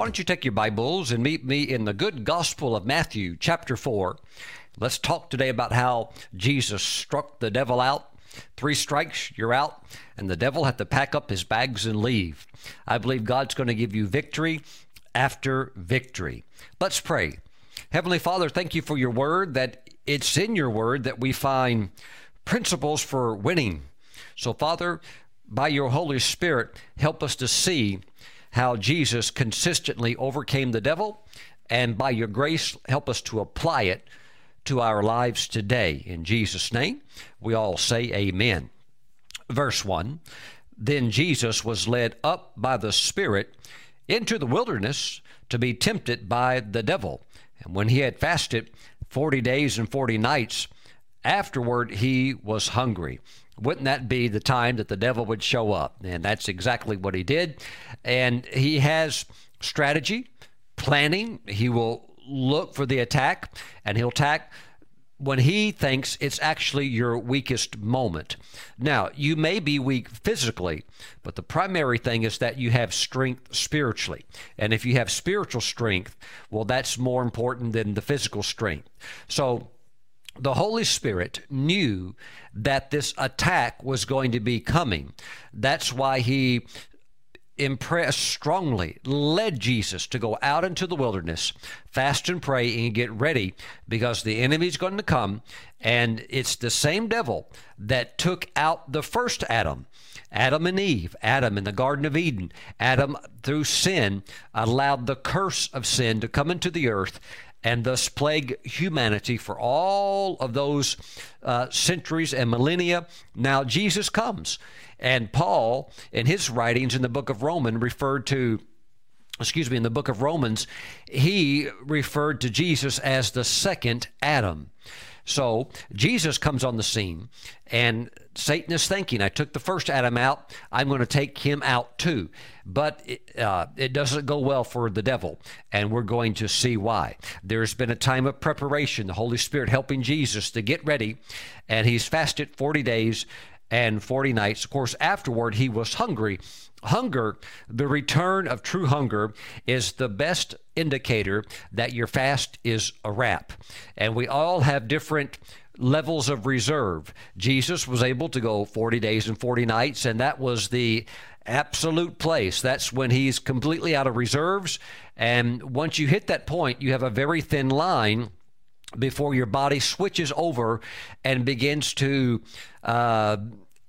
Why don't you take your Bibles and meet me in the good gospel of Matthew, chapter 4? Let's talk today about how Jesus struck the devil out. Three strikes, you're out, and the devil had to pack up his bags and leave. I believe God's going to give you victory after victory. Let's pray. Heavenly Father, thank you for your word, that it's in your word that we find principles for winning. So, Father, by your Holy Spirit, help us to see how Jesus consistently overcame the devil, and by your grace, help us to apply it to our lives today. In Jesus' name, we all say amen. Verse 1 Then Jesus was led up by the Spirit into the wilderness to be tempted by the devil. And when he had fasted 40 days and 40 nights, afterward he was hungry wouldn't that be the time that the devil would show up? And that's exactly what he did. And he has strategy, planning. He will look for the attack, and he'll attack when he thinks it's actually your weakest moment. Now, you may be weak physically, but the primary thing is that you have strength spiritually. And if you have spiritual strength, well, that's more important than the physical strength. So, the Holy Spirit knew that this attack was going to be coming. That's why he impressed strongly, led Jesus to go out into the wilderness, fast and pray, and get ready because the enemy's going to come. And it's the same devil that took out the first Adam. Adam and Eve, Adam in the Garden of Eden. Adam, through sin, allowed the curse of sin to come into the earth and thus plague humanity for all of those uh, centuries and millennia. Now, Jesus comes. And Paul, in his writings in the book of Romans, referred to excuse me, in the book of Romans, he referred to Jesus as the second Adam. So Jesus comes on the scene, and Satan is thinking, I took the first Adam out, I'm going to take him out too. But it, uh, it doesn't go well for the devil, and we're going to see why. There's been a time of preparation, the Holy Spirit helping Jesus to get ready, and he's fasted 40 days and 40 nights. Of course, afterward, he was hungry. Hunger, the return of true hunger, is the best indicator that your fast is a wrap. And we all have different levels of reserve. Jesus was able to go 40 days and 40 nights, and that was the absolute place. That's when he's completely out of reserves. And once you hit that point, you have a very thin line before your body switches over and begins to uh,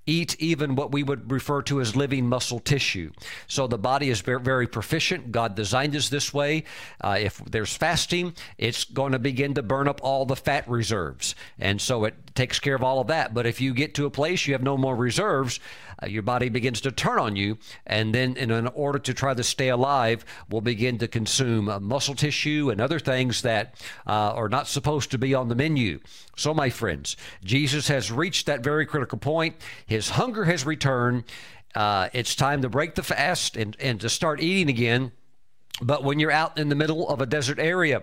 eat even what we would refer to as living muscle tissue. So the body is very, very proficient. God designed us this way. Uh, if there's fasting, it's going to begin to burn up all the fat reserves. And so it takes care of all of that. But if you get to a place you have no more reserves, uh, your body begins to turn on you. And then, in, order to try to stay alive, will begin to consume uh, muscle tissue and other things that uh, are not supposed to be on the menu. So, my friends, Jesus has reached that very critical point. His hunger has returned. It's time to break the fast and, and to start eating again. But when you're out in the middle of a desert area,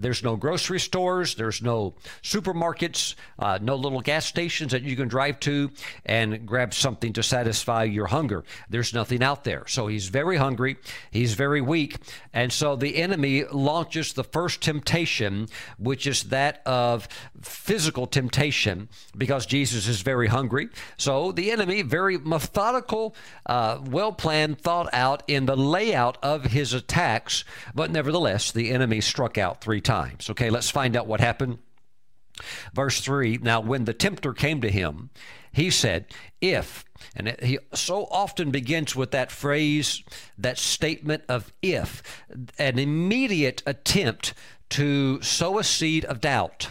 there's no grocery stores, there's no supermarkets, uh, no little gas stations that you can drive to and grab something to satisfy your hunger. There's nothing out there. So he's very hungry, he's very weak. And so the enemy launches the first temptation, which is that of physical temptation, because Jesus is very hungry. So the enemy, very methodical, uh, well planned, thought out in the layout of his attacks, but nevertheless, the enemy struck out three times times. Okay, let's find out what happened. Verse 3 Now, when the tempter came to him, he said, If, and he so often begins with that phrase, that statement of if, an immediate attempt to sow a seed of doubt.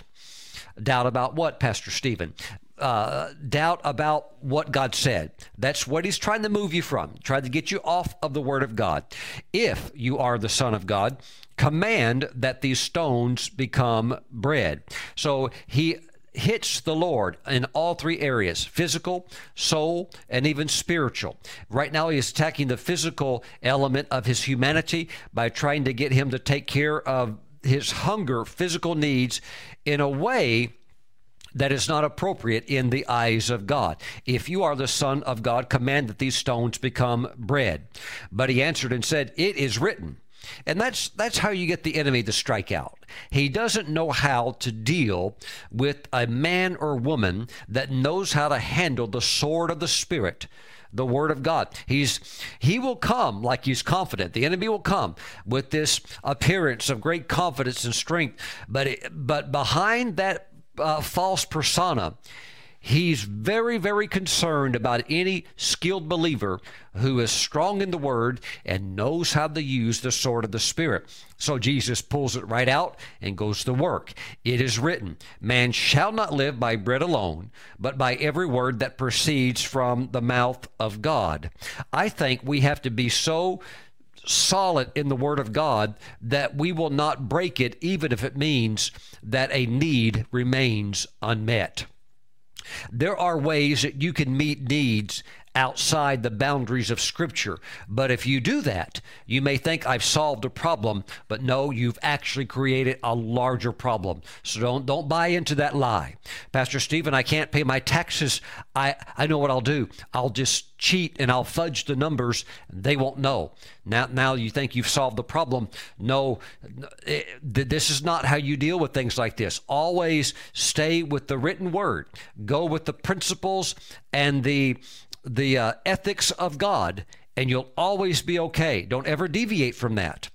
Doubt about what, Pastor Stephen? Uh, doubt about what God said. That's what he's trying to move you from, trying to get you off of the Word of God. If you are the Son of God, command that these stones become bread. So he hits the Lord in all three areas physical, soul, and even spiritual. Right now, he is attacking the physical element of his humanity by trying to get him to take care of his hunger, physical needs in a way that is not appropriate in the eyes of God. If you are the Son of God, command that these stones become bread. But he answered and said, It is written. And that's that's how you get the enemy to strike out. He doesn't know how to deal with a man or woman that knows how to handle the sword of the spirit the word of God. He's he will come like he's confident. The enemy will come with this appearance of great confidence and strength, but it, but behind that uh, false persona He's very, very concerned about any skilled believer who is strong in the word and knows how to use the sword of the Spirit. So Jesus pulls it right out and goes to work. It is written, Man shall not live by bread alone, but by every word that proceeds from the mouth of God. I think we have to be so solid in the Word of God that we will not break it, even if it means that a need remains unmet. There are ways that you can meet needs outside the boundaries of Scripture. But if you do that, you may think I've solved a problem, but no, you've actually created a larger problem. So don't don't buy into that lie. Pastor Stephen, I can't pay my taxes. I, I know what I'll do. I'll just cheat and I'll fudge the numbers. They won't know. Now, now you think you've solved the problem. No, eh, this is not how you deal with things like this. Always stay with the written word. Go with the principles and the the uh, ethics of God, and you'll always be okay. Don't ever deviate from that.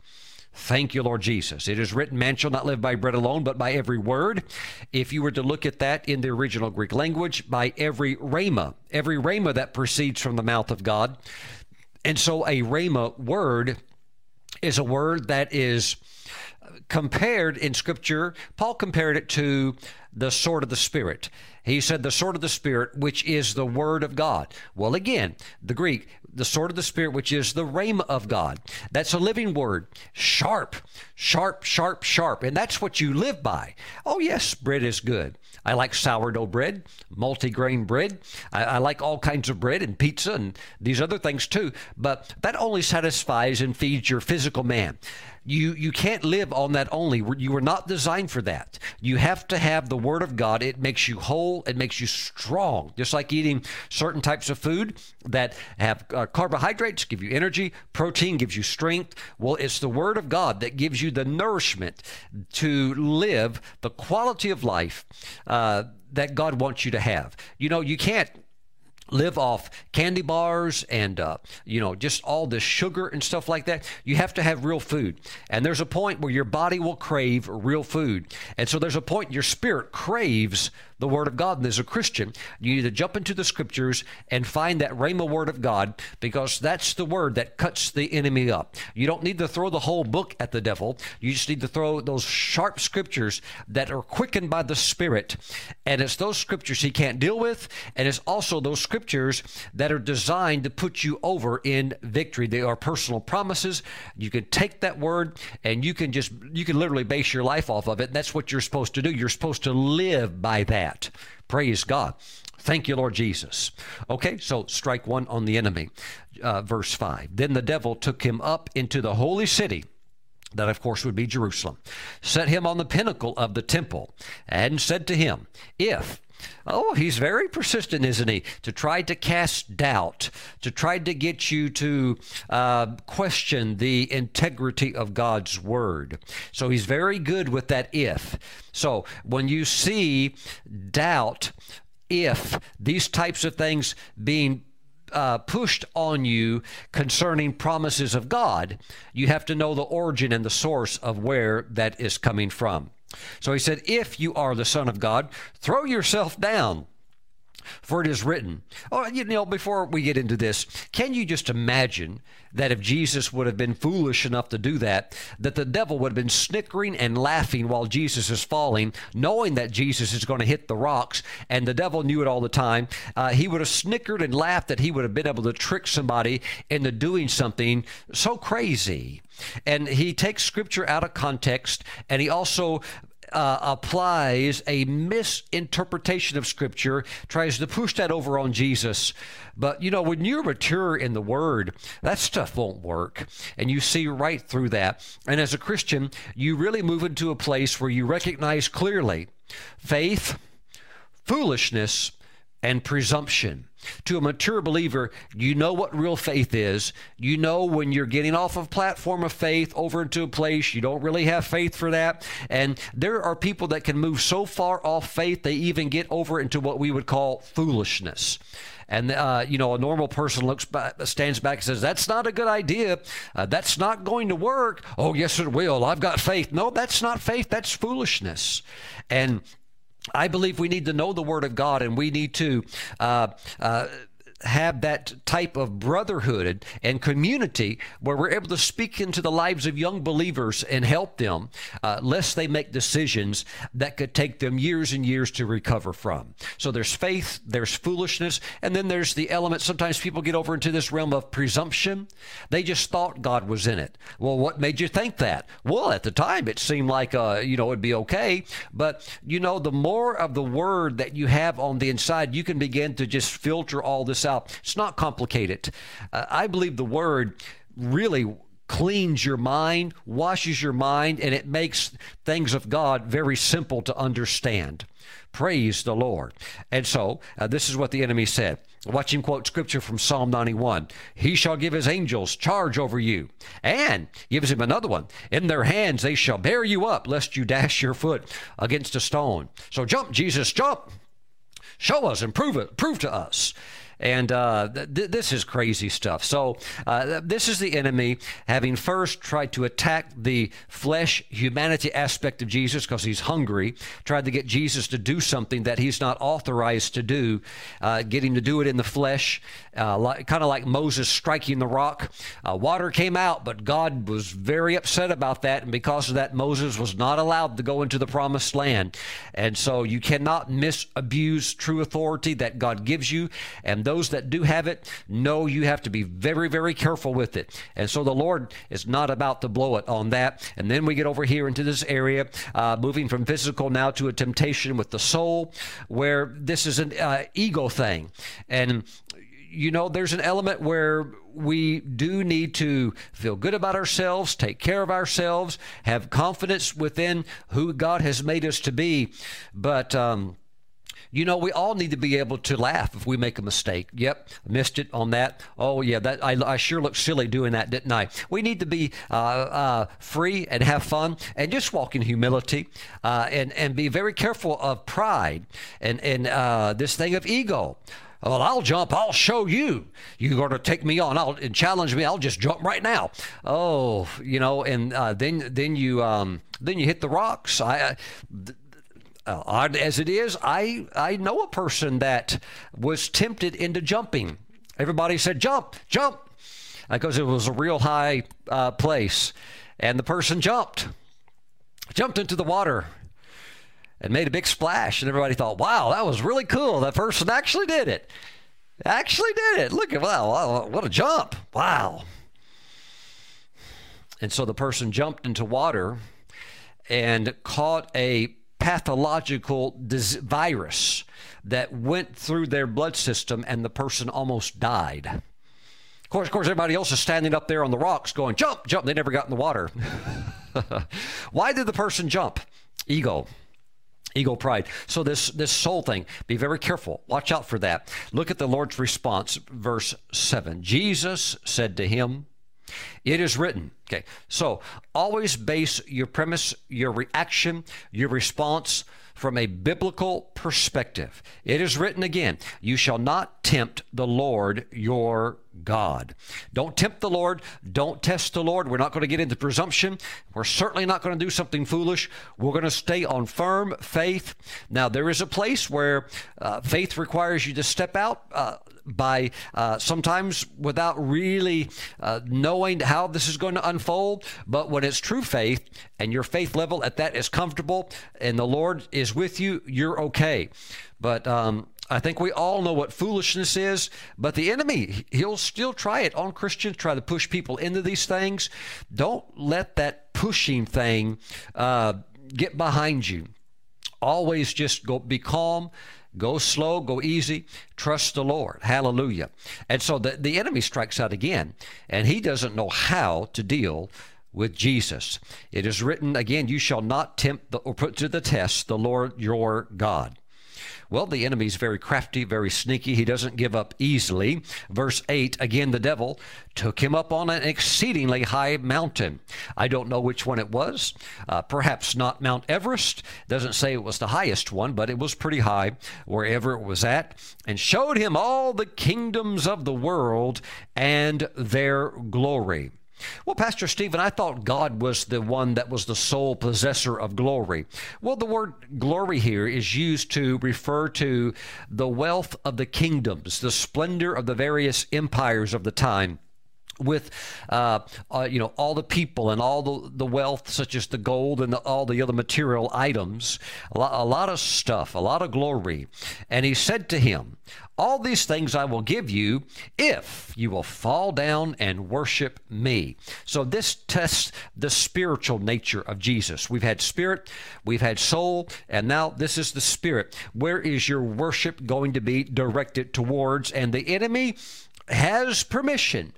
Thank you, Lord Jesus. It is written, Man shall not live by bread alone, but by every word. If you were to look at that in the original Greek language, by every rhema, every rhema that proceeds from the mouth of God. And so a rhema word is a word that is compared in Scripture, Paul compared it to the sword of the Spirit. He said, the sword of the Spirit, which is the Word of God. Well, again, the Greek, the sword of the Spirit, which is the rhema of God. That's a living word. Sharp, sharp, sharp, sharp. And that's what you live by. Oh, yes, bread is good. I like sourdough bread, multigrain bread. I, I, like all kinds of bread and pizza and these other things too. But that only satisfies and feeds your physical man. You you can't live on that only. You were not designed for that. You have to have the Word of God. It makes you whole. It makes you strong. Just like eating certain types of food that have uh, carbohydrates give you energy, protein gives you strength. Well, it's the Word of God that gives you the nourishment to live the quality of life uh, that God wants you to have. You know, you can't live off candy bars and uh, you know just all this sugar and stuff like that you have to have real food and there's a point where your body will crave real food and so there's a point your spirit craves the Word of God. And as a Christian, you need to jump into the Scriptures and find that Rhema Word of God because that's the Word that cuts the enemy up. You don't need to throw the whole book at the devil. You just need to throw those sharp Scriptures that are quickened by the Spirit. And it's those Scriptures he can't deal with. And it's also those Scriptures that are designed to put you over in victory. They are personal promises. You can take that Word and you can just, you can literally base your life off of it. And that's what you're supposed to do. You're supposed to live by that that. Praise God. Thank you, Lord Jesus. Okay, so strike one on the enemy. Uh, verse 5. Then the devil took him up into the holy city that of course would be Jerusalem, set him on the pinnacle of the temple, and said to him, If Oh, he's very persistent, isn't he? To try to cast doubt, to try to get you to uh, question the integrity of God's word. So he's very good with that if. So when you see doubt, if these types of things being uh, pushed on you concerning promises of God, you have to know the origin and the source of where that is coming from. So he said, If you are the Son of God, throw yourself down. For it is written. Oh, you know, before we get into this, can you just imagine that if Jesus would have been foolish enough to do that, that the devil would have been snickering and laughing while Jesus is falling, knowing that Jesus is going to hit the rocks, and the devil knew it all the time. Uh, he would have snickered and laughed that he would have been able to trick somebody into doing something so crazy. And he takes scripture out of context, and he also uh, applies a misinterpretation of Scripture, tries to push that over on Jesus. But you know, when you're mature in the Word, that stuff won't work. And you see right through that. And as a Christian, you really move into a place where you recognize clearly faith, foolishness, and presumption. To a mature believer, you know what real faith is. You know when you're getting off of platform of faith over into a place you don't really have faith for that. And there are people that can move so far off faith they even get over into what we would call foolishness. And uh, you know, a normal person looks back, stands back and says, "That's not a good idea. Uh, that's not going to work." Oh, yes, it will. I've got faith. No, that's not faith. That's foolishness. And I believe we need to know the Word of God, and we need to. Uh, uh have that type of brotherhood and community where we're able to speak into the lives of young believers and help them, uh, lest they make decisions that could take them years and years to recover from. So there's faith, there's foolishness, and then there's the element. Sometimes people get over into this realm of presumption. They just thought God was in it. Well, what made you think that? Well, at the time it seemed like uh, you know it'd be okay, but you know the more of the word that you have on the inside, you can begin to just filter all this out it's not complicated. Uh, I believe the word really cleans your mind, washes your mind, and it makes things of God very simple to understand. Praise the Lord. And so, uh, this is what the enemy said. Watch him quote scripture from Psalm 91. He shall give his angels charge over you. And gives him another one. In their hands they shall bear you up, lest you dash your foot against a stone. So jump, Jesus, jump. Show us and prove it, prove to us. And uh, th- this is crazy stuff. So, uh, this is the enemy having first tried to attack the flesh humanity aspect of Jesus because he's hungry, tried to get Jesus to do something that he's not authorized to do, uh, to do it in the flesh, uh, like, kind of like Moses striking the rock. Uh, water came out, but God was very upset about that. And because of that, Moses was not allowed to go into the promised land. And so, you cannot misabuse true authority that God gives you. And those that do have it know you have to be very, very careful with it. And so the Lord is not about to blow it on that. And then we get over here into this area, uh, moving from physical now to a temptation with the soul, where this is an uh, ego thing. And you know, there's an element where we do need to feel good about ourselves, take care of ourselves, have confidence within who God has made us to be. But, um, you know, we all need to be able to laugh if we make a mistake. Yep, missed it on that. Oh, yeah, that I, I sure looked silly doing that, didn't I? We need to be uh, uh, free and have fun and just walk in humility uh, and, and be very careful of pride and, and uh, this thing of ego. Well, I'll jump. I'll show you. You're going to take me on. I'll and challenge me. I'll just jump right now. Oh, you know, and uh, then then you um, then you hit the rocks. I, uh, odd as it is, I, I know a person that was tempted into jumping. Everybody said, jump, jump, because it was a real high uh, place. And the person jumped, jumped into the water and made a big splash. And everybody thought, wow, that was really cool. That person actually did it. Actually did it. Look at, wow, what a jump. Wow. And so the person jumped into water and caught a pathological virus that went through their blood system and the person almost died. Of course, of course, everybody else is standing up there on the rocks going, jump, jump. They never got in the water. Why did the person jump? Ego ego pride so this this soul thing be very careful watch out for that look at the lord's response verse 7 jesus said to him it is written. Okay. So always base your premise, your reaction, your response from a biblical perspective. It is written again, you shall not tempt the Lord your God. Don't tempt the Lord. Don't test the Lord. We're not going to get into presumption. We're certainly not going to do something foolish. We're going to stay on firm faith. Now, there is a place where uh, faith requires you to step out. Uh, by uh, sometimes without really uh, knowing how this is going to unfold. But when it's true faith and your faith level at that is comfortable and the Lord is with you, you're okay. But um, I think we all know what foolishness is, but the enemy, he'll still try it on Christians, try to push people into these things. Don't let that pushing thing uh, get behind you. Always just go be calm Go slow, go easy, trust the Lord. Hallelujah. And so the, the enemy strikes out again, and he doesn't know how to deal with Jesus. It is written again, you shall not tempt the, or put to the test the Lord your God. Well, the enemy's very crafty, very sneaky. He doesn't give up easily. Verse 8 again, the devil took him up on an exceedingly high mountain. I don't know which one it was. Uh, perhaps not Mount Everest. Doesn't say it was the highest one, but it was pretty high wherever it was at, and showed him all the kingdoms of the world and their glory. Well, Pastor Stephen, I thought God was the one that was the sole possessor of glory. Well, the word glory here is used to refer to the wealth of the kingdoms, the splendor of the various empires of the time with uh, uh, you know all the people and all the, the wealth such as the gold and the, all the other material items a lot, a lot of stuff a lot of glory and he said to him all these things I will give you if you will fall down and worship me. So, this tests the spiritual nature of Jesus. We've had spirit, we've had soul, and now this is the spirit. Where is your worship going to be directed towards? And the enemy has permission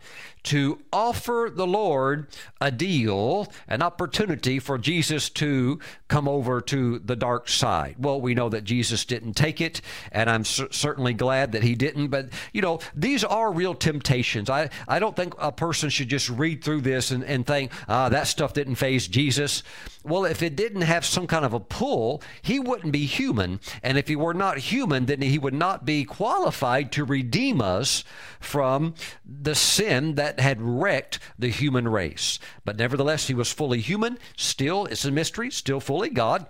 to offer the Lord a deal, an opportunity for Jesus to come over to the dark side. Well, we know that Jesus didn't take it, and I'm certainly glad that he didn't. But, you know, these are real temptations. I, I don't think a person should just read through this and, and think, ah, that stuff didn't faze Jesus. Well, if it didn't have some kind of a pull, he wouldn't be human. And if he were not human, then he would not be qualified to redeem us from the sin that had wrecked the human race. But nevertheless, he was fully human. Still, it's a mystery, still fully God.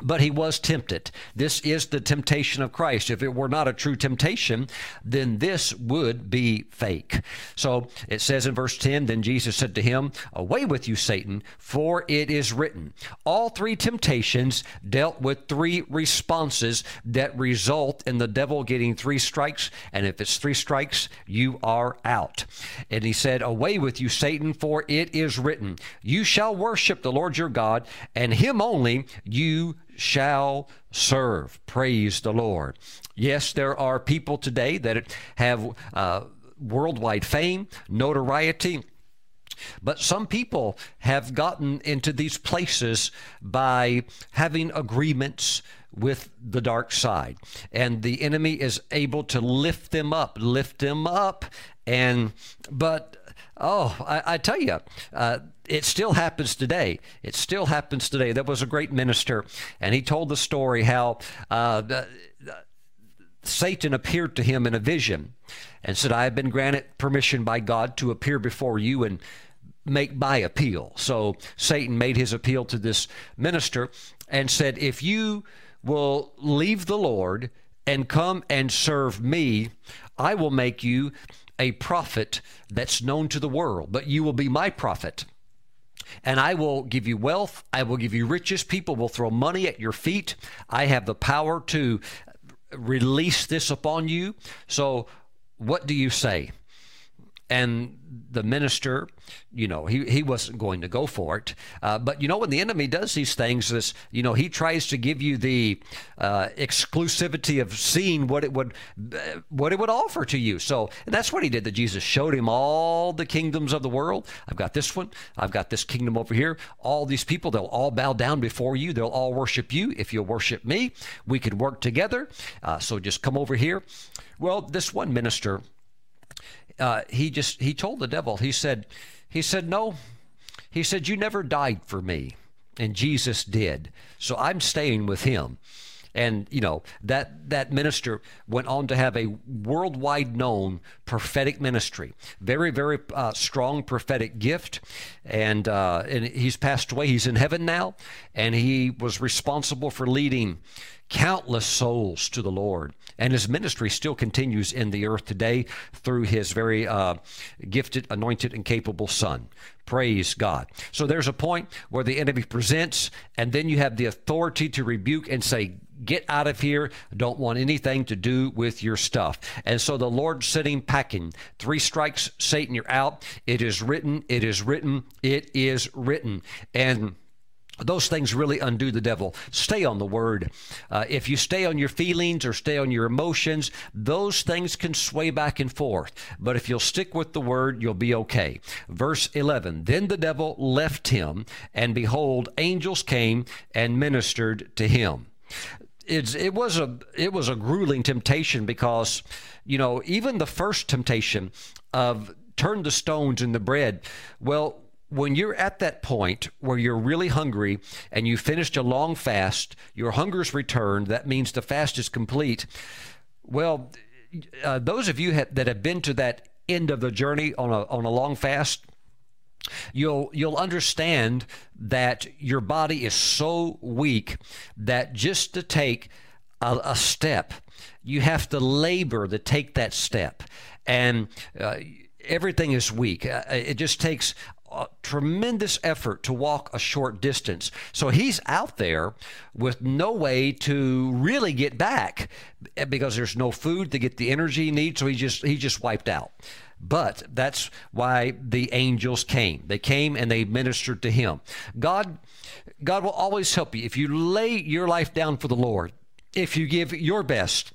But he was tempted. This is the temptation of Christ. If it were not a true temptation, then this would be fake. So it says in verse 10 Then Jesus said to him, Away with you, Satan, for it is written. All three temptations dealt with three responses that result in the devil getting three strikes. And if it's three strikes, you are out. And he said, Away with you, Satan, for it is written, You shall worship the Lord your God, and him only you shall serve. Praise the Lord. Yes, there are people today that have uh, worldwide fame, notoriety. But some people have gotten into these places by having agreements with the dark side. And the enemy is able to lift them up, lift them up. And, but, oh, I, I tell you, uh, it still happens today. It still happens today. There was a great minister, and he told the story how uh, Satan appeared to him in a vision and said, I have been granted permission by God to appear before you and make my appeal. So Satan made his appeal to this minister and said, If you will leave the Lord and come and serve me, I will make you a prophet that's known to the world, but you will be my prophet and I will give you wealth. I will give you riches. People will throw money at your feet. I have the power to release this upon you. So, what do you say? And the minister, you know, he, he wasn't going to go for it. Uh, but you know, when the enemy does these things, this, you know, he tries to give you the uh, exclusivity of seeing what it would, what it would offer to you. So that's what he did. That Jesus showed him all the kingdoms of the world. I've got this one. I've got this kingdom over here. All these people, they'll all bow down before you. They'll all worship you. If you'll worship me, we could work together. Uh, so just come over here. Well, this one minister uh, he just he told the devil he said he said no. He said you never died for me. And jesus did. So i'm staying with him. And you know that that minister went on to have a worldwide known prophetic ministry. Very very uh, strong prophetic gift. And uh, and he's passed away. He's in heaven now. And he was responsible for leading countless souls to the Lord. And his ministry still continues in the earth today through his very uh, gifted, anointed, and capable son. Praise God. So there's a point where the enemy presents, and then you have the authority to rebuke and say, Get out of here. Don't want anything to do with your stuff. And so the Lord sitting packing. Three strikes, Satan, you're out. It is written. It is written. It is written. And those things really undo the devil. Stay on the word. Uh, if you stay on your feelings or stay on your emotions, those things can sway back and forth. But if you'll stick with the word, you'll be okay. Verse 11 Then the devil left him, and behold, angels came and ministered to him. it's it was a it was a grueling temptation because you know even the first temptation of turn the stones into bread well when you're at that point where you're really hungry and you finished a long fast your hunger's returned that means the fast is complete. Well uh, those of you ha- that have been to that end of the journey on a on a long fast you'll you'll understand that your body is so weak that just to take a, a step you have to labor to take that step. And uh, everything is weak. Uh, it just takes tremendous effort to walk a short distance. So he's out there with no way to really get back eh, because there's no food to get the energy he needs. So he just he just wiped out. But that's why the angels came. They came and they ministered to him. God, God will always help you if you lay your life down for the Lord. If you give your best,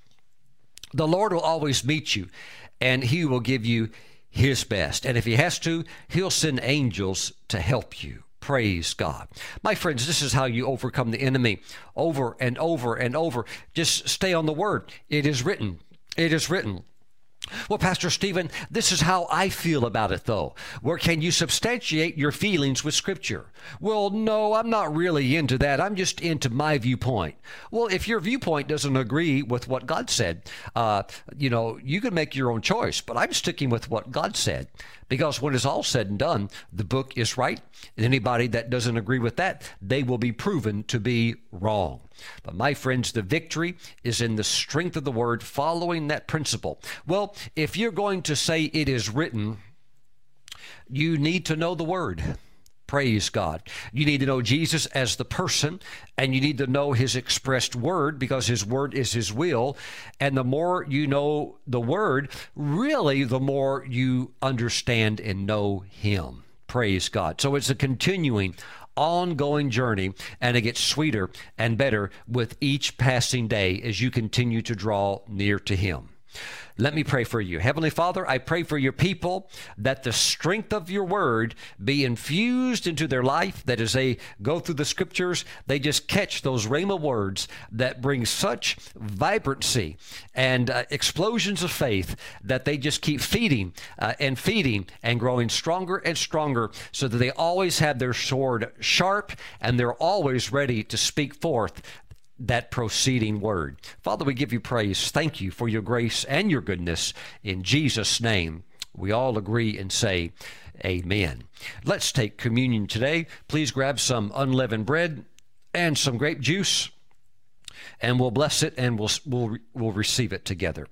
the Lord will always meet you, and He will give you His best. And if He has to, He'll send angels to help you. Praise God. My friends, this is how you overcome the enemy over and over and over. Just stay on the word. It is written. It is written. Well, Pastor Stephen, this is how I feel about it, though. Where can you substantiate your feelings with Scripture? Well, no, I'm not really into that. I'm just into my viewpoint. Well, if your viewpoint doesn't agree with what God said, uh, you know, you can make your own choice, but I'm sticking with what God said. Because when it's all said and done, the book is right. And anybody that doesn't agree with that, they will be proven to be wrong. But my friends, the victory is in the strength of the word following that principle. Well, if you're going to say it is written, you need to know the word. Praise God. You need to know Jesus as the person, and you need to know his expressed word because his word is his will. And the more you know the word, really, the more you understand and know him. Praise God. So it's a continuing, ongoing journey, and it gets sweeter and better with each passing day as you continue to draw near to him. Let me pray for you. Heavenly Father, I pray for your people that the strength of your word be infused into their life, that as they go through the scriptures, they just catch those Rhema words that bring such vibrancy and uh, explosions of faith that they just keep feeding uh, and feeding and growing stronger and stronger so that they always have their sword sharp and they're always ready to speak forth that proceeding word. Father, we give you praise. Thank you for your grace and your goodness. In Jesus' name, we all agree and say, Amen. Let's take communion today. Please grab some unleavened bread and some grape juice, and we'll bless it and we'll, we'll, we'll receive it together.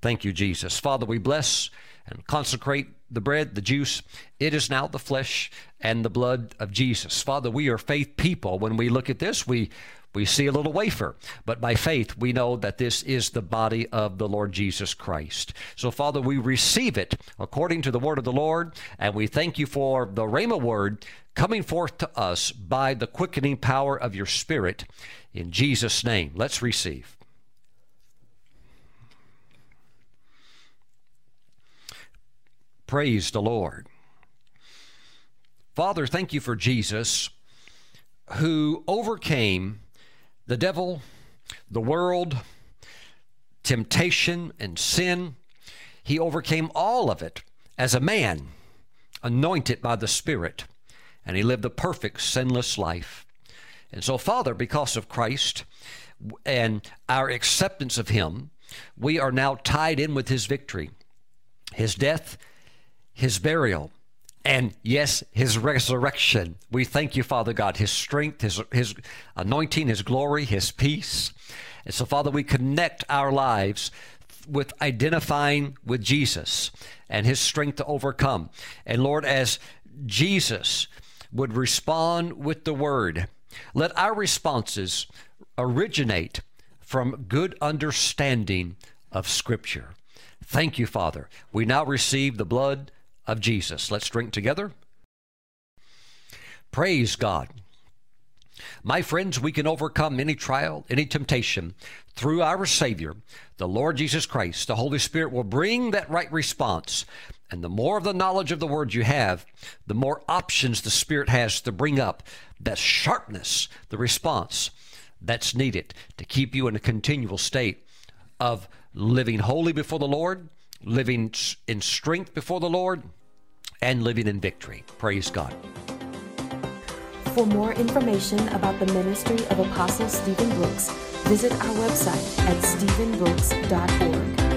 Thank you, Jesus. Father, we bless and consecrate the bread, the juice. It is now the flesh and the blood of Jesus. Father, we are faith people. When we look at this, we we see a little wafer, but by faith we know that this is the body of the Lord Jesus Christ. So, Father, we receive it according to the word of the Lord, and we thank you for the Rhema word coming forth to us by the quickening power of your Spirit. In Jesus' name, let's receive. Praise the Lord. Father, thank you for Jesus who overcame the devil, the world, temptation, and sin. He overcame all of it as a man, anointed by the Spirit, and he lived a perfect, sinless life. And so, Father, because of Christ and our acceptance of him, we are now tied in with his victory, his death, his burial, and yes, his resurrection. We thank you, Father God, his strength, his, his anointing, his glory, his peace. And so, Father, we connect our lives with identifying with Jesus and his strength to overcome. And Lord, as Jesus would respond with the word, let our responses originate from good understanding of Scripture. Thank you, Father. We now receive the blood of Jesus. Let's drink together. Praise God. My friends, we can overcome any trial, any temptation through our Savior, the Lord Jesus Christ. The Holy Spirit will bring that right response. And the more of the knowledge of the Word you have, the more options the Spirit has to bring up that sharpness, the response that's needed to keep you in a continual state of living holy before the Lord, living in strength before the Lord, and living in victory. Praise God. For more information about the ministry of Apostle Stephen Brooks, visit our website at stevenbrooks.org.